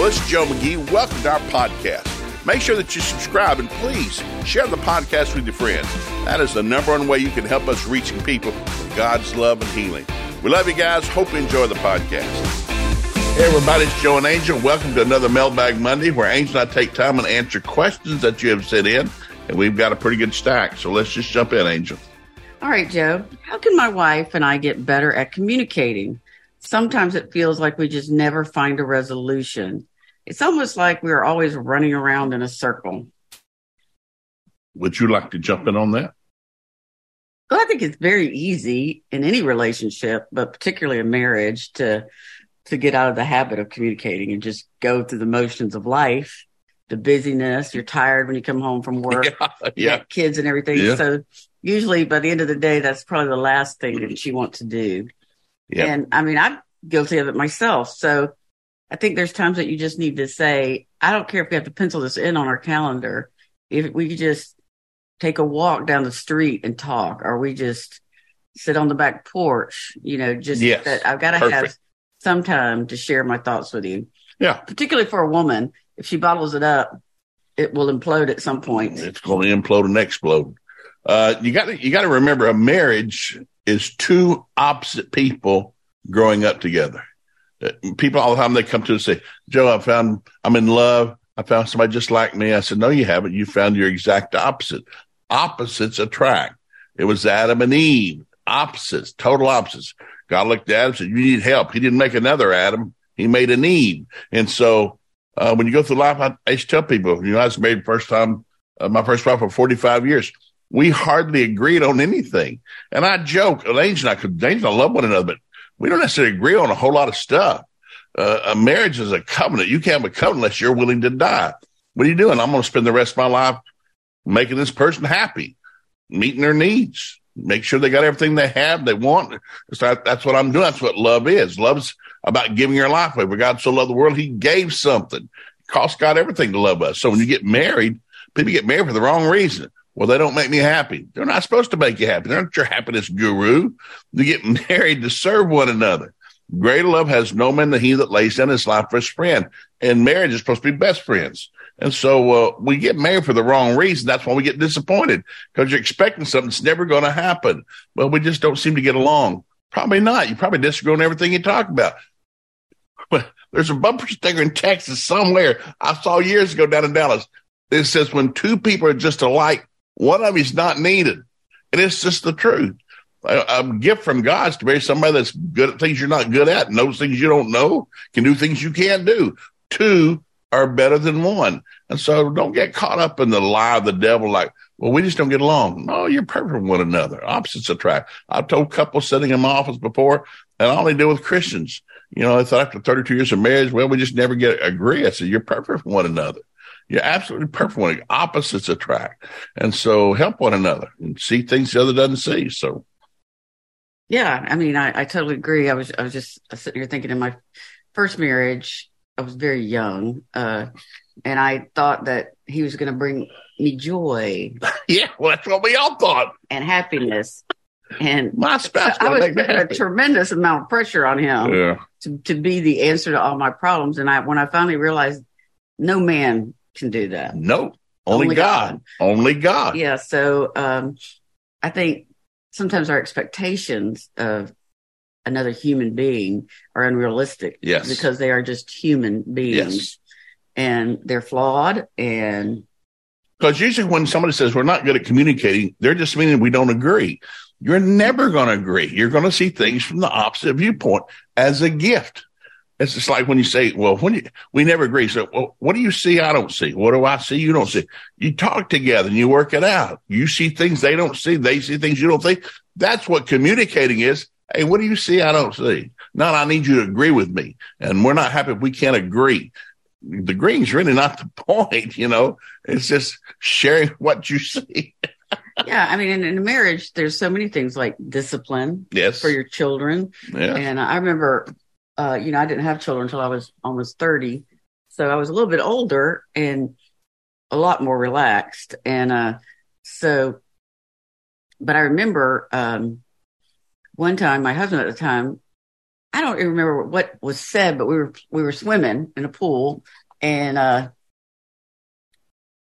This is Joe McGee. Welcome to our podcast. Make sure that you subscribe and please share the podcast with your friends. That is the number one way you can help us reaching people with God's love and healing. We love you guys. Hope you enjoy the podcast. Hey everybody, it's Joe and Angel. Welcome to another Mailbag Monday where Angel and I take time and answer questions that you have sent in. And we've got a pretty good stack. So let's just jump in, Angel. All right, Joe. How can my wife and I get better at communicating? Sometimes it feels like we just never find a resolution. It's almost like we're always running around in a circle. Would you like to jump in on that? Well, I think it's very easy in any relationship, but particularly a marriage, to to get out of the habit of communicating and just go through the motions of life, the busyness. You're tired when you come home from work, yeah, yeah. kids and everything. Yeah. So usually by the end of the day, that's probably the last thing that mm-hmm. you want to do. Yeah. And I mean, I'm guilty of it myself. So I think there's times that you just need to say, I don't care if we have to pencil this in on our calendar. If we could just take a walk down the street and talk, or we just sit on the back porch, you know, just Yes. that I've got to have some time to share my thoughts with you, Yeah. particularly for a woman. If she bottles it up, it will implode at some point. It's going to implode and explode. Uh, you got to you got to remember a marriage is two opposite people growing up together. Uh, People all the time they come to and say, "Joe, I found I'm in love. I found somebody just like me." I said, "No, you haven't. You found your exact opposite. Opposites attract. It was Adam and Eve. Opposites, total opposites. God looked at Adam and said, "You need help." He didn't make another Adam. He made an Eve. And so uh, when you go through life, I, I used to tell people, you know, I was married first time, uh, my first wife for 45 years. We hardly agreed on anything. And I joke, Angel and I, could, Angel and I love one another, but we don't necessarily agree on a whole lot of stuff. Uh, a marriage is a covenant. You can't have a covenant unless you're willing to die. What are you doing? I'm going to spend the rest of my life making this person happy, meeting their needs, make sure they got everything they have, they want. So that- that's what I'm doing. That's what love is. Love's about giving your life away. For God so loved the world, he gave something. It cost God everything to love us. So when you get married, people get married for the wrong reason. Well, they don't make me happy. They're not supposed to make you happy. They're not your happiness guru. You get married to serve one another. Greater love has no man than he that lays down his life for his friend. And marriage is supposed to be best friends. And so uh, we get married for the wrong reason. That's why we get disappointed because you're expecting something that's never going to happen. Well, we just don't seem to get along. Probably not. You probably disagree on everything you talk about. But there's a bumper sticker in Texas somewhere I saw years ago down in Dallas. It says when two people are just alike, one of them is not needed. And it's just the truth. A, a gift from God is to marry somebody that's good at things you're not good at, knows things you don't know, can do things you can't do. Two are better than one. And so don't get caught up in the lie of the devil like, well, we just don't get along. No, you're perfect one another. Opposites attract. I've told couples sitting in my office before, and I only deal with Christians. You know, I thought after 32 years of marriage, well, we just never get agree. I said, you're perfect one another. You're absolutely perfect another. Opposites attract. And so help one another and see things the other doesn't see. So Yeah, I mean, I, I totally agree. I was I was just sitting here thinking in my first marriage, I was very young, uh, and I thought that he was going to bring me joy yeah, well, that's what we all thought. and happiness, and My spouse I gonna was putting a tremendous amount of pressure on him Yeah. to to be the answer to all my problems. And I when I finally realized, no man can do that. No, only, Only God. Only God. Yeah, so um, I think sometimes our expectations of another human being are unrealistic. Yes. because they are just human beings Yes. and they're flawed. And Because usually when somebody says we're not good at communicating, they're just meaning we don't agree. You're never going to agree. You're going to see things from the opposite viewpoint as a gift. It's just like when you say, well, when you, we never agree. So, well, what do you see? I don't see. What do I see? You don't see. You talk together and you work it out. You see things they don't see. They see things you don't see. That's what communicating is. Hey, what do you see? I don't see. Not, I need you to agree with me. And we're not happy if we can't agree. The agreeing's really not the point, you know. It's just sharing what you see. yeah, I mean, in, in a marriage, there's so many things like discipline Yes. for your children. yeah. And I remember, uh, you know, I didn't have children until I was almost 30. So I was a little bit older and a lot more relaxed. And, uh, so, but I remember, um, one time my husband at the time, I don't even remember what was said, but we were we were swimming in a pool, and uh,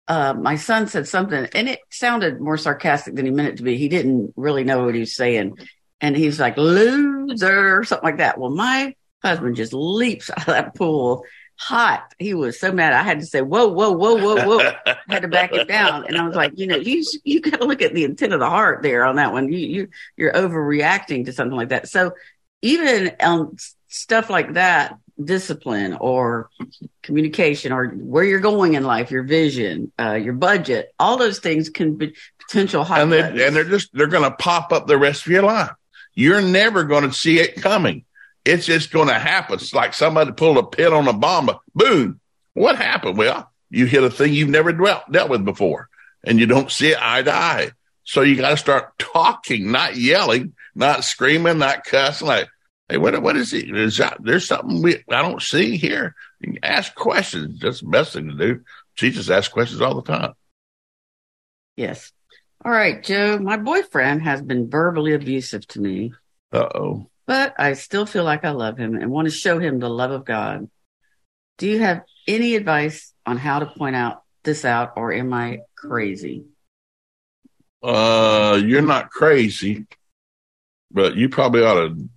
uh, my son said something, and it sounded more sarcastic than he meant it to be. He didn't really know what he was saying, and he's like loser something like that. Well, my husband just leaps out of that pool hot. He was so mad. I had to say, whoa, whoa, whoa, whoa, whoa. I had to back it down. And I was like, you know, you, you got to look at the intent of the heart there on that one. You, you, you're overreacting to something like that. So even on stuff like that, discipline or communication or where you're going in life, your vision, uh, your budget, all those things can be potential hot and, they, and they're just they're going to pop up the rest of your life. You're never going to see it coming. It's just going to happen. It's like somebody pulled a pin on a bomb. Boom. What happened? Well, you hit a thing you've never dealt, dealt with before, and you don't see it eye to eye. So you got to start talking, not yelling, not screaming, not cussing. Like, hey, what what is it? Is that, there's something we I don't see here. You ask questions. That's the best thing to do. She just asks questions all the time. yes. All right, Joe, my boyfriend has been verbally abusive to me. Uh oh. But I still feel like I love him and want to show him the love of God. Do you have any advice on how to point out this out, or am I crazy? Uh, you're not crazy, but you probably ought to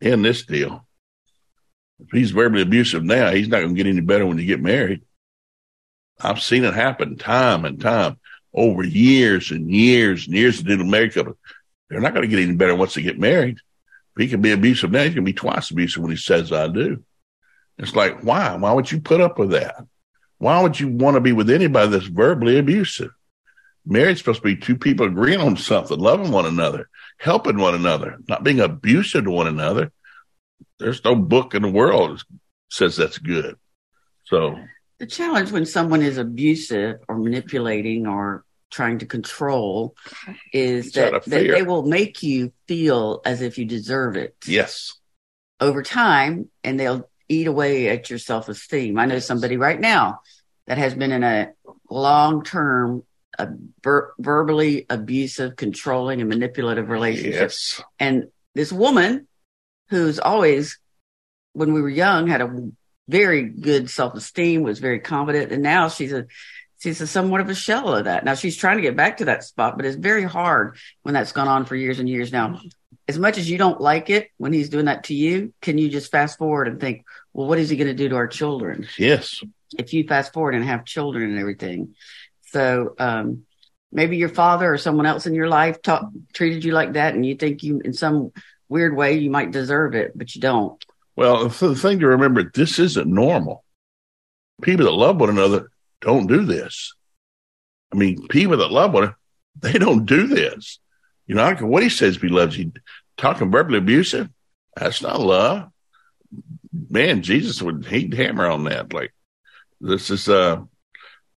end this deal. If he's verbally abusive now, he's not going to get any better when you get married. I've seen it happen time and time over years and years and years of dealing with married couples. They're not going to get any better once they get married. He can be abusive now, He can be twice abusive when he says, I do. It's like, why? Why would you put up with that? Why would you want to be with anybody that's verbally abusive? Marriage supposed to be two people agreeing on something, loving one another, helping one another, not being abusive to one another. There's no book in the world that says that's good. So The challenge when someone is abusive or manipulating or trying to control is It's that, that they will make you feel as if you deserve it yes, over time and they'll eat away at your self esteem. I know somebody right now that has been in a long term, uh, ver- verbally abusive, controlling, and manipulative relationship. yes, And this woman who's always, when we were young, had a very good self esteem, was very confident. And now she's a, she's a somewhat of a shell of that. Now she's trying to get back to that spot, but it's very hard when that's gone on for years and years. Now, as much as you don't like it when he's doing that to you, can you just fast forward and think, well, what is he going to do to our children? yes. if you fast forward and have children and everything. So um, maybe your father or someone else in your life taught, treated you like that, and you think you, in some weird way, you might deserve it, but you don't. Well, the thing to remember, this isn't normal. People that love one another don't do this. I mean, people that love one, they don't do this. You know, I care what he says if he loves you. Talking verbally abusive, that's not love. Man, Jesus would he'd hammer on that. Like this is uh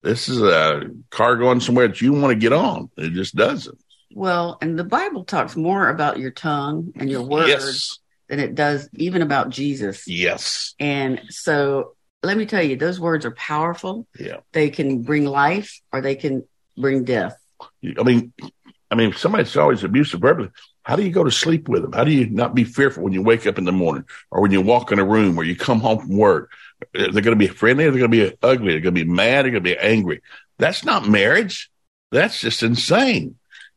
this is a car going somewhere that you want to get on. It just doesn't. Well, and the Bible talks more about your tongue and your words Yes. than it does even about Jesus. Yes. And so let me tell you, those words are powerful. Yeah. They can bring life or they can bring death. I mean, I mean, if somebody's always oh, abusive verbally, how do you go to sleep with them? How do you not be fearful when you wake up in the morning or when you walk in a room or you come home from work? Uh, they're going to be friendly. They're going to be ugly. They're going to be mad. They're going to be angry. That's not marriage. That's just insane.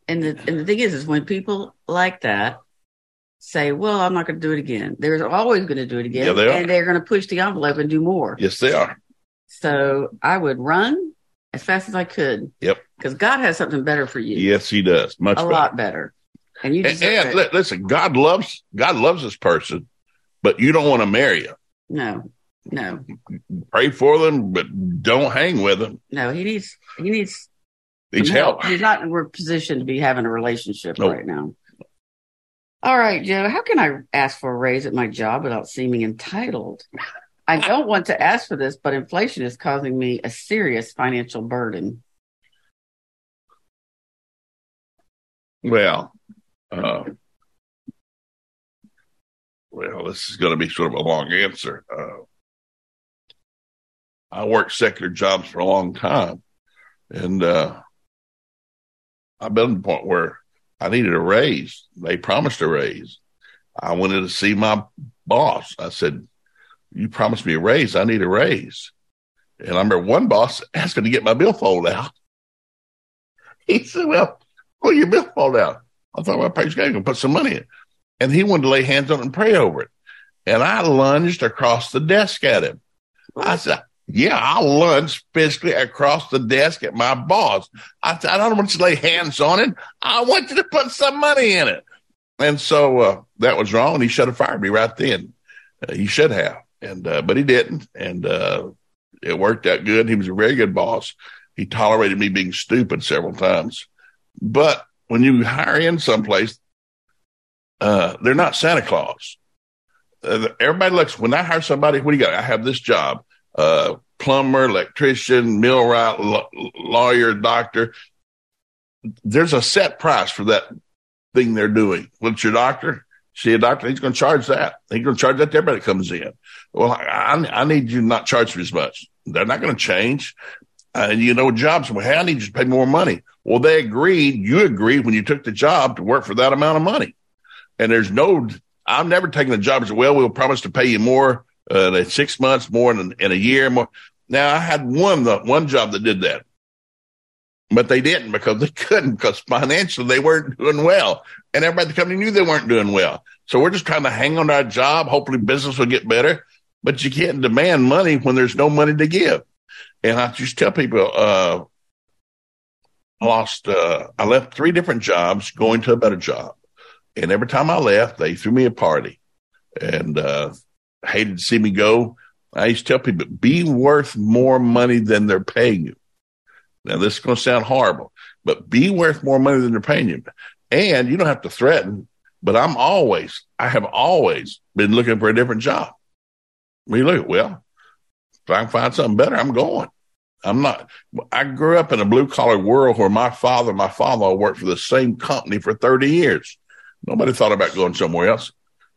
And the and the thing is, is when people like that say, "Well, I'm not going to do it again," they're always going to do it again, Yeah, they and they're going to push the envelope and do more. Yes, they are. So I would run as fast as I could. Yep. Because God has something better for you, Yes, he does. Much a better. lot better, and you And, deserve and it. listen, God loves God loves this person, but you don't want to marry him. no, no, Pray for them, but don't hang with them. no. He needs he needs Needs some help. He's not in a position to be having a relationship Nope. right now. All right, Joe. How can I ask for a raise at my job without seeming entitled? I don't want to ask for this, but inflation is causing me a serious financial burden. Well, uh, well, this is going to be sort of a long answer. Uh, I worked secular jobs for a long time, and uh, I've been to the point where I needed a raise. They promised a raise, I wanted to see my boss. I said, you promised me a raise. I need a raise. And I remember one boss asking to get my billfold out. He said, well, pull your billfold out. I thought, praise God, going to put some money in. And he wanted to lay hands on it and pray over it. And I lunged across the desk at him. I said, yeah, I'll lunge physically across the desk at my boss. I I don't want you to lay hands on it. I want you to put some money in it. And so uh, that was wrong. And he should have fired me right then. Uh, he should have. And, uh, but he didn't. And, uh, it worked out good. He was a very good boss. He tolerated me being stupid several times. But when you hire in someplace, uh, they're not Santa Claus. Uh, everybody looks, when I hire somebody, what do you got? I have this job, uh, plumber, electrician, millwright, l- lawyer, doctor. There's a set price for that thing they're doing. What's your doctor? See a doctor, he's going to charge that. He's going to charge that to everybody that comes in. Well, I, I need you not charge me as much. They're not going to change. And uh, you know, jobs, well, hey, I need you to pay more money. Well, they agreed, you agreed when you took the job to work for that amount of money. And there's no, I'm never taking a job say, well, we'll promise to pay you more uh, six months, more than in a year, more. Now I had one, the one job that did that, but they didn't because they couldn't because financially they weren't doing well. And everybody at the company knew they weren't doing well. So we're just trying to hang on to our job. Hopefully business will get better, but you can't demand money when there's no money to give. And I just tell people, uh, I lost, uh, I left three different jobs going to a better job. And every time I left, they threw me a party and, uh, hated to see me go. I used to tell people, be worth more money than they're paying you. Now, this is going to sound horrible, but be worth more money than they're paying you. And you don't have to threaten, but I'm always, I have always been looking for a different job. We look, well, if I can find something better, I'm going. I'm not, I grew up in a blue collar world where my father, my father worked for the same company for 30 years. Nobody thought about going somewhere else.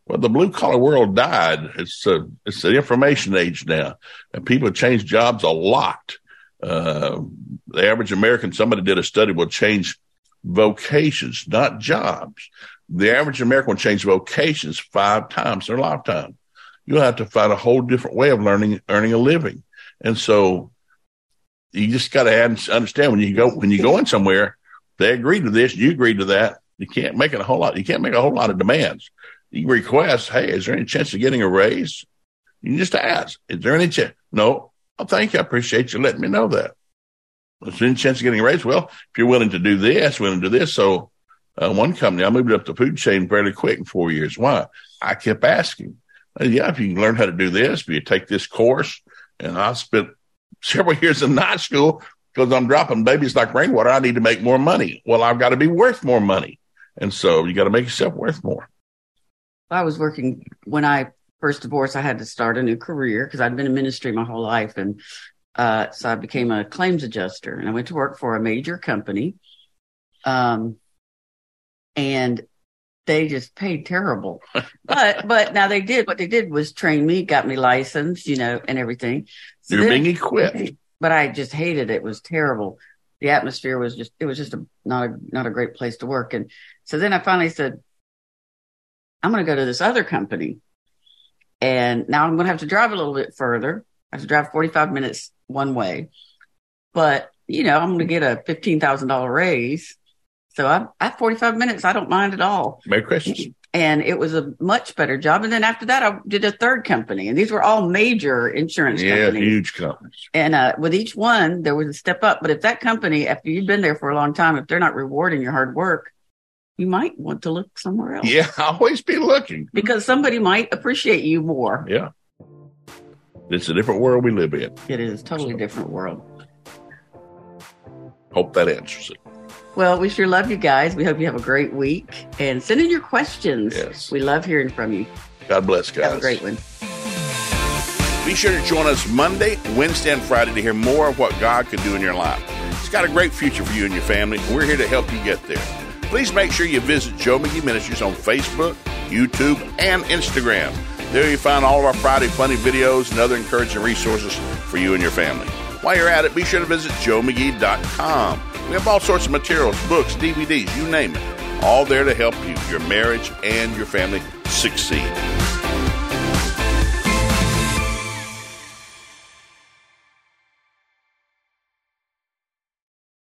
Well, the blue collar world died. It's a, it's the information age now and people change jobs a lot. Uh, the average American, somebody did a study will change vocations, not jobs. The average American will change vocations five times in their lifetime. You'll have to find a whole different way of learning, earning a living. And so you just got to understand when you go, when you go in somewhere, they agree to this, you agree to that. You can't make it a whole lot. You can't make a whole lot of demands. You request, Hey, is there any chance of getting a raise? You just ask, is there any chance? No. Oh, thank you. I appreciate you letting me know that. Is there any chance of getting a raise? Well, if you're willing to do this, willing to do this. So, uh, one company, I moved up the food chain fairly quick in four years. Why? I kept asking. Yeah, if you can learn how to do this, if you take this course, and I spent several years in night school because I'm dropping babies like rainwater. I need to make more money. Well, I've got to be worth more money. And so you got to make yourself worth more. I was working when I first divorced. I had to start a new career because I'd been in ministry my whole life. And uh, so I became a claims adjuster and I went to work for a major company. Um, and they just paid terrible. but but now they did what they did was train me, got me licensed, you know, and everything. So You're then, being equipped. But I just hated it. it. was terrible. The atmosphere was just it was just a not a not a great place to work. And so then I finally said, I'm gonna go to this other company. And now I'm gonna have to drive a little bit further. I have to drive 45 minutes one way. But, you know, I'm gonna get a fifteen thousand dollar raise so I, I have 45 minutes. I don't mind at all. Merry Christmas. And it was a much better job. And then after that, I did a third company, and these were all major insurance yeah, companies. huge companies. And uh, with each one, there was a step up. But if that company, after you've been there for a long time, if they're not rewarding your hard work, you might want to look somewhere else. Yeah, always be looking because somebody might appreciate you more. Yeah, it's a different world we live in. It is totally so, different world. Hope that answers it. Well, we sure love you guys. We hope you have a great week and send in your questions. Yes. We love hearing from you. God bless, guys. Have a great one. Be sure to join us Monday, Wednesday, and Friday to hear more of what God could do in your life. He's got a great future for you and your family. We're here to help you get there. Please make sure you visit Joe McGee Ministries on Facebook, YouTube, and Instagram. There you find all of our Friday funny videos and other encouraging resources for you and your family. While you're at it, be sure to visit joemcgee.com. We have all sorts of materials, books, DVDs, you name it. all there to help you, your marriage, and your family succeed.